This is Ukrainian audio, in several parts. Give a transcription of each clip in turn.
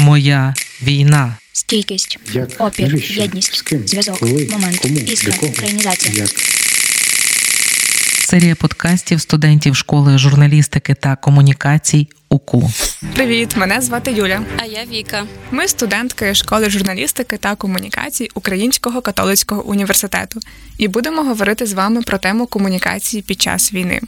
Моя війна. Стійкість, Як? опір, Навіщо? єдність, З ким? зв'язок, Коли? момент, Кому? іскра, Для кого? українізація. Як? Серія подкастів студентів школи журналістики та комунікацій УКУ. Привіт, мене звати Юля. А я Віка. Ми студентки школи журналістики та комунікацій Українського католицького університету і будемо говорити з вами про тему комунікації під час війни.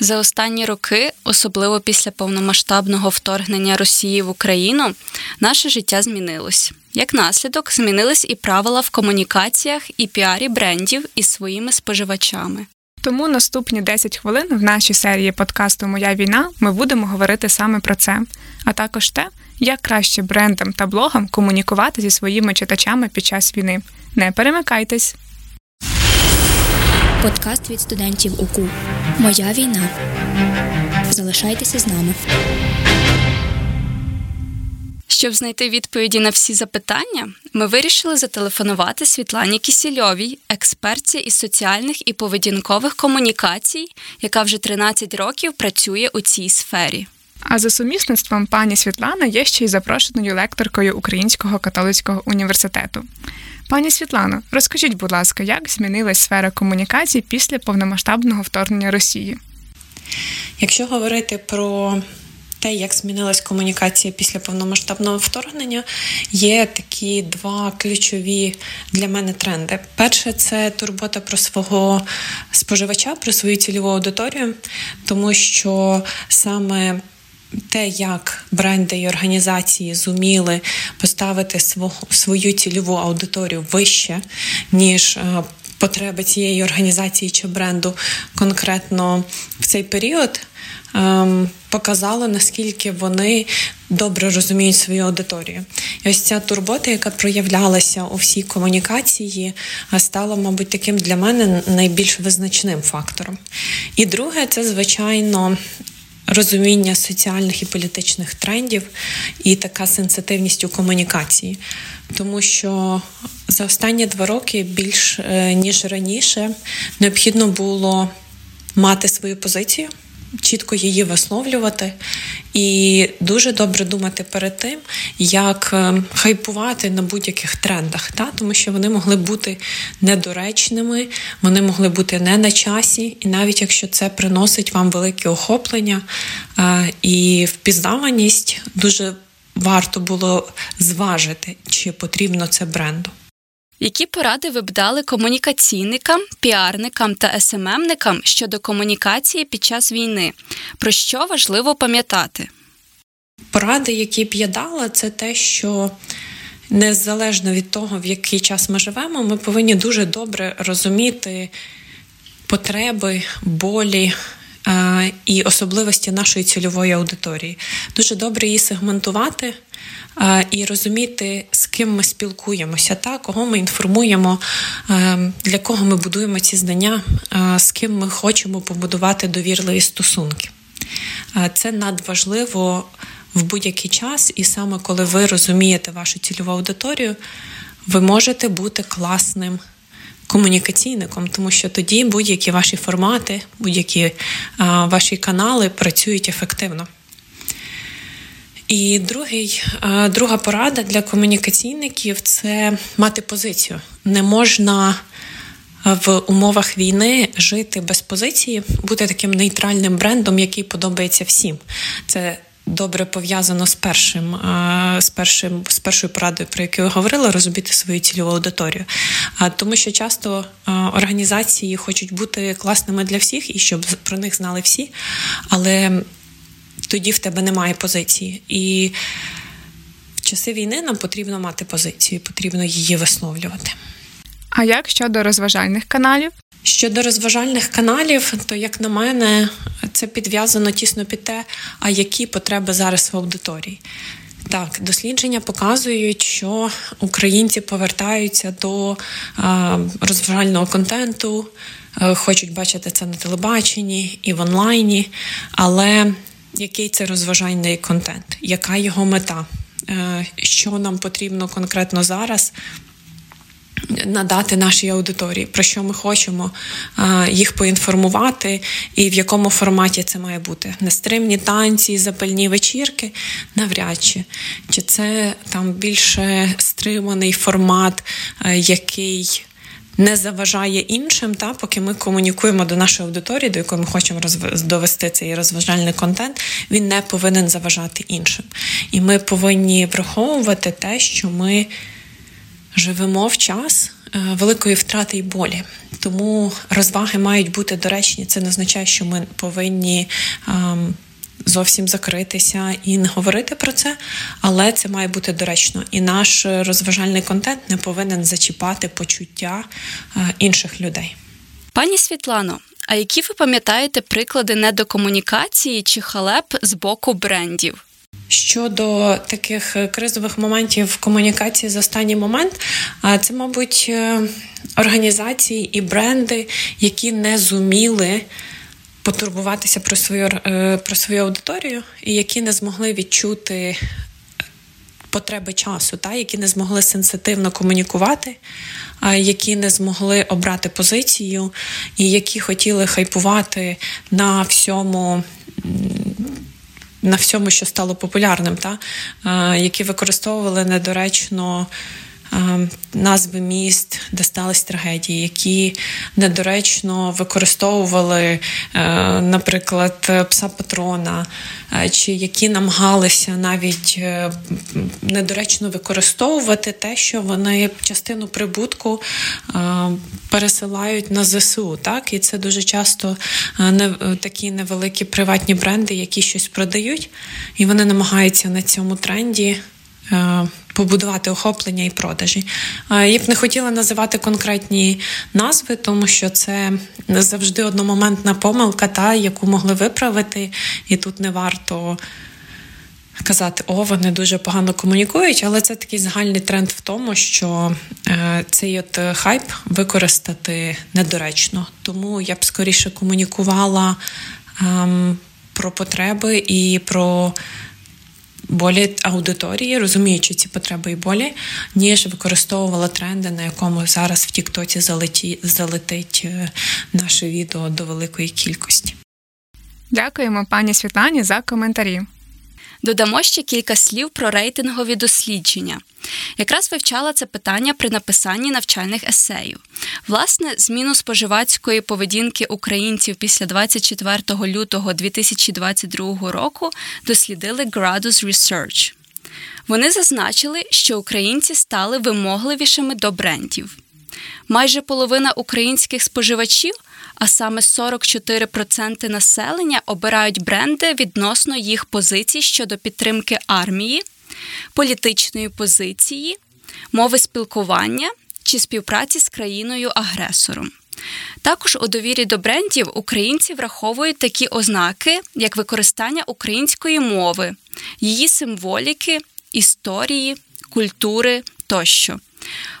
За останні роки, особливо після повномасштабного вторгнення Росії в Україну, наше життя змінилось. Як наслідок, змінились і правила в комунікаціях і піарі брендів із своїми споживачами. Тому наступні 10 хвилин в нашій серії подкасту Моя війна ми будемо говорити саме про це, а також те, як краще брендам та блогам комунікувати зі своїми читачами під час війни. Не перемикайтесь! Подкаст від студентів УКУ. Моя війна. Залишайтеся з нами. Щоб знайти відповіді на всі запитання, ми вирішили зателефонувати Світлані Кісільовій, експертці із соціальних і поведінкових комунікацій, яка вже 13 років працює у цій сфері. А за сумісництвом пані Світлана є ще й запрошеною лекторкою Українського католицького університету. Пані Світлано, розкажіть, будь ласка, як змінилась сфера комунікацій після повномасштабного вторгнення Росії? Якщо говорити про те, як змінилась комунікація після повномасштабного вторгнення, є такі два ключові для мене тренди. Перше, це турбота про свого споживача, про свою цільову аудиторію, тому що саме те, як бренди і організації зуміли поставити свою цільову аудиторію вище, ніж потреби цієї організації чи бренду конкретно в цей період. Показало, наскільки вони добре розуміють свою аудиторію. І ось ця турбота, яка проявлялася у всій комунікації, стала, мабуть, таким для мене найбільш визначним фактором. І друге, це, звичайно, розуміння соціальних і політичних трендів і така сенситивність у комунікації. Тому що за останні два роки більш ніж раніше необхідно було мати свою позицію, чітко її висловлювати і дуже добре думати перед тим, як хайпувати на будь-яких трендах, та? тому що вони могли бути недоречними, вони могли бути не на часі, і навіть якщо це приносить вам велике охоплення і впізнаваність, дуже варто було зважити, чи потрібно це бренду. Які поради ви б дали комунікаційникам, піарникам та СММникам щодо комунікації під час війни? Про що важливо пам'ятати? Поради, які б я дала, це те, що незалежно від того, в який час ми живемо, ми повинні дуже добре розуміти потреби, болі. І особливості нашої цільової аудиторії дуже добре її сегментувати і розуміти, з ким ми спілкуємося, та кого ми інформуємо, для кого ми будуємо ці знання, з ким ми хочемо побудувати довірливі стосунки. Це надважливо в будь-який час, і саме коли ви розумієте вашу цільову аудиторію, ви можете бути класним. Комунікаційником, тому що тоді будь-які ваші формати, будь-які а, ваші канали працюють ефективно. І другий, а, друга порада для комунікаційників це мати позицію. Не можна в умовах війни жити без позиції, бути таким нейтральним брендом, який подобається всім. Це Добре пов'язано з першим, з першим з першою порадою, про яку я говорила, розуміти свою цільову аудиторію. Тому що часто організації хочуть бути класними для всіх і щоб про них знали всі, але тоді в тебе немає позиції. І в часи війни нам потрібно мати позицію, потрібно її висловлювати. А як щодо розважальних каналів? Щодо розважальних каналів, то, як на мене, це підв'язано тісно під те, а які потреби зараз в аудиторії. Так, дослідження показують, що українці повертаються до розважального контенту, а, хочуть бачити це на телебаченні і в онлайні. Але який це розважальний контент? Яка його мета? А, що нам потрібно конкретно зараз? Надати нашій аудиторії, про що ми хочемо їх поінформувати, і в якому форматі це має бути. Нестримні танці, запальні вечірки навряд чи. Чи це там більше стриманий формат, який не заважає іншим, та поки ми комунікуємо до нашої аудиторії, до якої ми хочемо розв... довести цей розважальний контент, він не повинен заважати іншим. І ми повинні враховувати те, що ми живемо в час е, великої втрати і болі. Тому розваги мають бути доречні. Це не означає, що ми повинні. Ем, зовсім закритися і не говорити про це, але це має бути доречно. І наш розважальний контент не повинен зачіпати почуття е, інших людей. Пані Світлано. А які ви пам'ятаєте приклади недокомунікації чи халеп з боку брендів? Щодо таких кризових моментів комунікації за останній момент, це, мабуть, е, організації і бренди, які не зуміли потурбуватися про свою е, про свою аудиторію, і які не змогли відчути потреби часу, та які не змогли сенситивно комунікувати, які не змогли обрати позицію, і які хотіли хайпувати на всьому. На всьому, що стало популярним, та які використовували недоречно назви міст, де стались трагедії, які недоречно використовували, е, наприклад, пса патрона, е, чи які намагалися навіть е, недоречно використовувати те, що вони частину прибутку пересилають на ЗСУ. Так? І це дуже часто не такі невеликі приватні бренди, які щось продають, і вони намагаються на цьому тренді. Побудувати охоплення і продажі. Я б не хотіла називати конкретні назви, тому що це завжди одномоментна помилка, та яку могли виправити, і тут не варто. Казати, о, вони дуже погано комунікують, але це такий загальний тренд в тому, що е, цей от хайп використати недоречно. Тому я б скоріше комунікувала е, про потреби і про болі аудиторії, розуміючи ці потреби і болі, ніж використовувала тренди, на якому зараз в Тіктоці залетить, залетить наше відео до великої кількості. Дякуємо пані Світлані за коментарі. Додамо ще кілька слів про рейтингові дослідження. Якраз вивчала це питання при написанні навчальних есеїв. Власне, зміну споживацької поведінки українців після 24 лютого 2022 року дослідили Gradus Research. Вони зазначили, що українці стали вимогливішими до брендів. Майже половина українських споживачів а саме 44% населення обирають бренди відносно їх позицій щодо підтримки армії, політичної позиції, мови спілкування чи співпраці з країною-агресором. Також у довірі до брендів українці враховують такі ознаки, як використання української мови, її символіки, історії, культури тощо.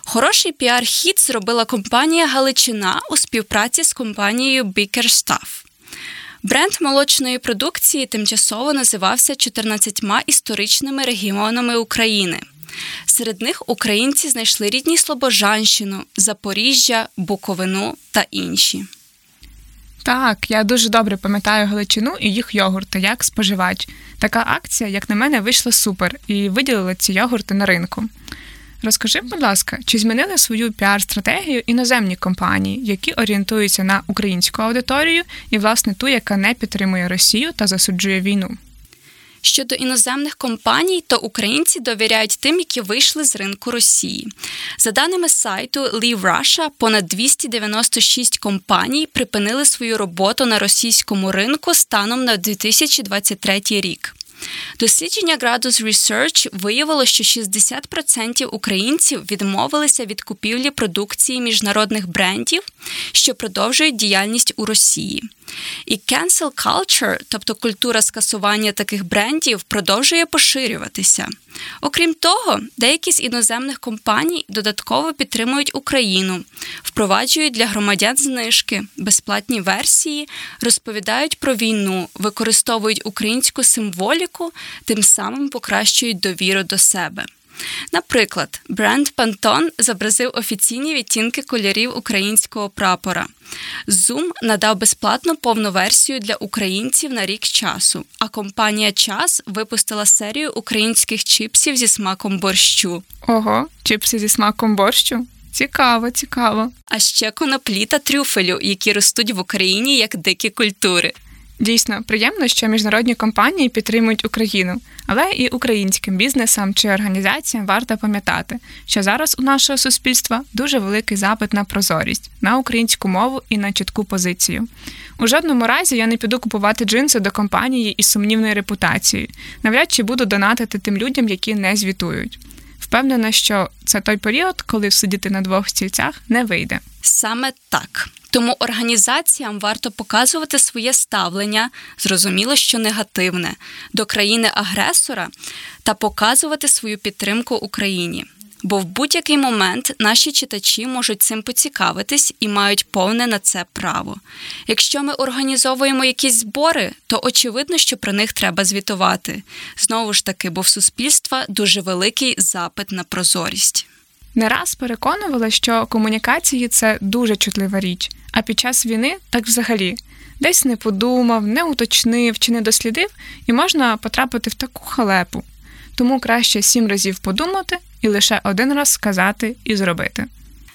Хороший піар-хід зробила компанія Галичина у співпраці з компанією Bickerstaff. Бренд молочної продукції тимчасово називався 14 історичними регіонами України. Серед них українці знайшли рідні Слобожанщину, Запоріжжя, Буковину та інші. Так, я дуже добре пам'ятаю Галичину і їх йогурти як споживач. Така акція, як на мене, вийшла супер і виділили ці йогурти на ринку. Розкажи, будь ласка, чи змінили свою піар-стратегію іноземні компанії, які орієнтуються на українську аудиторію і, власне, ту, яка не підтримує Росію та засуджує війну? Щодо іноземних компаній, то українці довіряють тим, які вийшли з ринку Росії. За даними сайту Leave Russia, понад 296 компаній припинили свою роботу на російському ринку станом на 2023 рік. Дослідження Градус Research виявило, що 60% українців відмовилися від купівлі продукції міжнародних брендів, що продовжують діяльність у Росії. І cancel culture, тобто культура скасування таких брендів, продовжує поширюватися. Окрім того, деякі з іноземних компаній додатково підтримують Україну, впроваджують для громадян знижки, безплатні версії, розповідають про війну, використовують українську символіку, тим самим покращують довіру до себе. Наприклад, бренд Pantone зобразив офіційні відтінки кольорів українського прапора. Zoom надав безплатну повну версію для українців на рік часу, а компанія Час випустила серію українських чіпсів зі смаком борщу. Ого, чіпси зі смаком борщу. Цікаво, цікаво. А ще коноплі та трюфелю, які ростуть в Україні як дикі культури. Дійсно, приємно, що міжнародні компанії підтримують Україну, але і українським бізнесам чи організаціям варто пам'ятати, що зараз у нашого суспільства дуже великий запит на прозорість, на українську мову і на чітку позицію. У жодному разі я не піду купувати джинси до компанії із сумнівною репутацією. Навряд чи буду донатити тим людям, які не звітують. Впевнена, що це той період, коли сидіти на двох стільцях не вийде. Саме так. Тому організаціям варто показувати своє ставлення, зрозуміло, що негативне, до країни-агресора та показувати свою підтримку Україні. Бо в будь-який момент наші читачі можуть цим поцікавитись і мають повне на це право. Якщо ми організовуємо якісь збори, то очевидно, що про них треба звітувати. Знову ж таки, бо в суспільства дуже великий запит на прозорість. Не раз переконувала, що комунікації це дуже чутлива річ, а під час війни так взагалі. Десь не подумав, не уточнив чи не дослідив, і можна потрапити в таку халепу. Тому краще сім разів подумати і лише один раз сказати і зробити.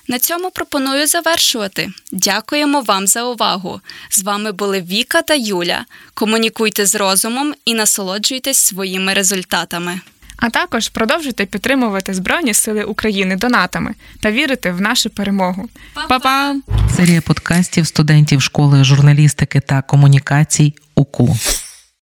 На цьому пропоную завершувати. Дякуємо вам за увагу. З вами були Віка та Юля. Комунікуйте з розумом і насолоджуйтесь своїми результатами. А також продовжуйте підтримувати Збройні Сили України донатами та вірити в нашу перемогу. Па-па! Серія подкастів студентів школи журналістики та комунікацій УКУ.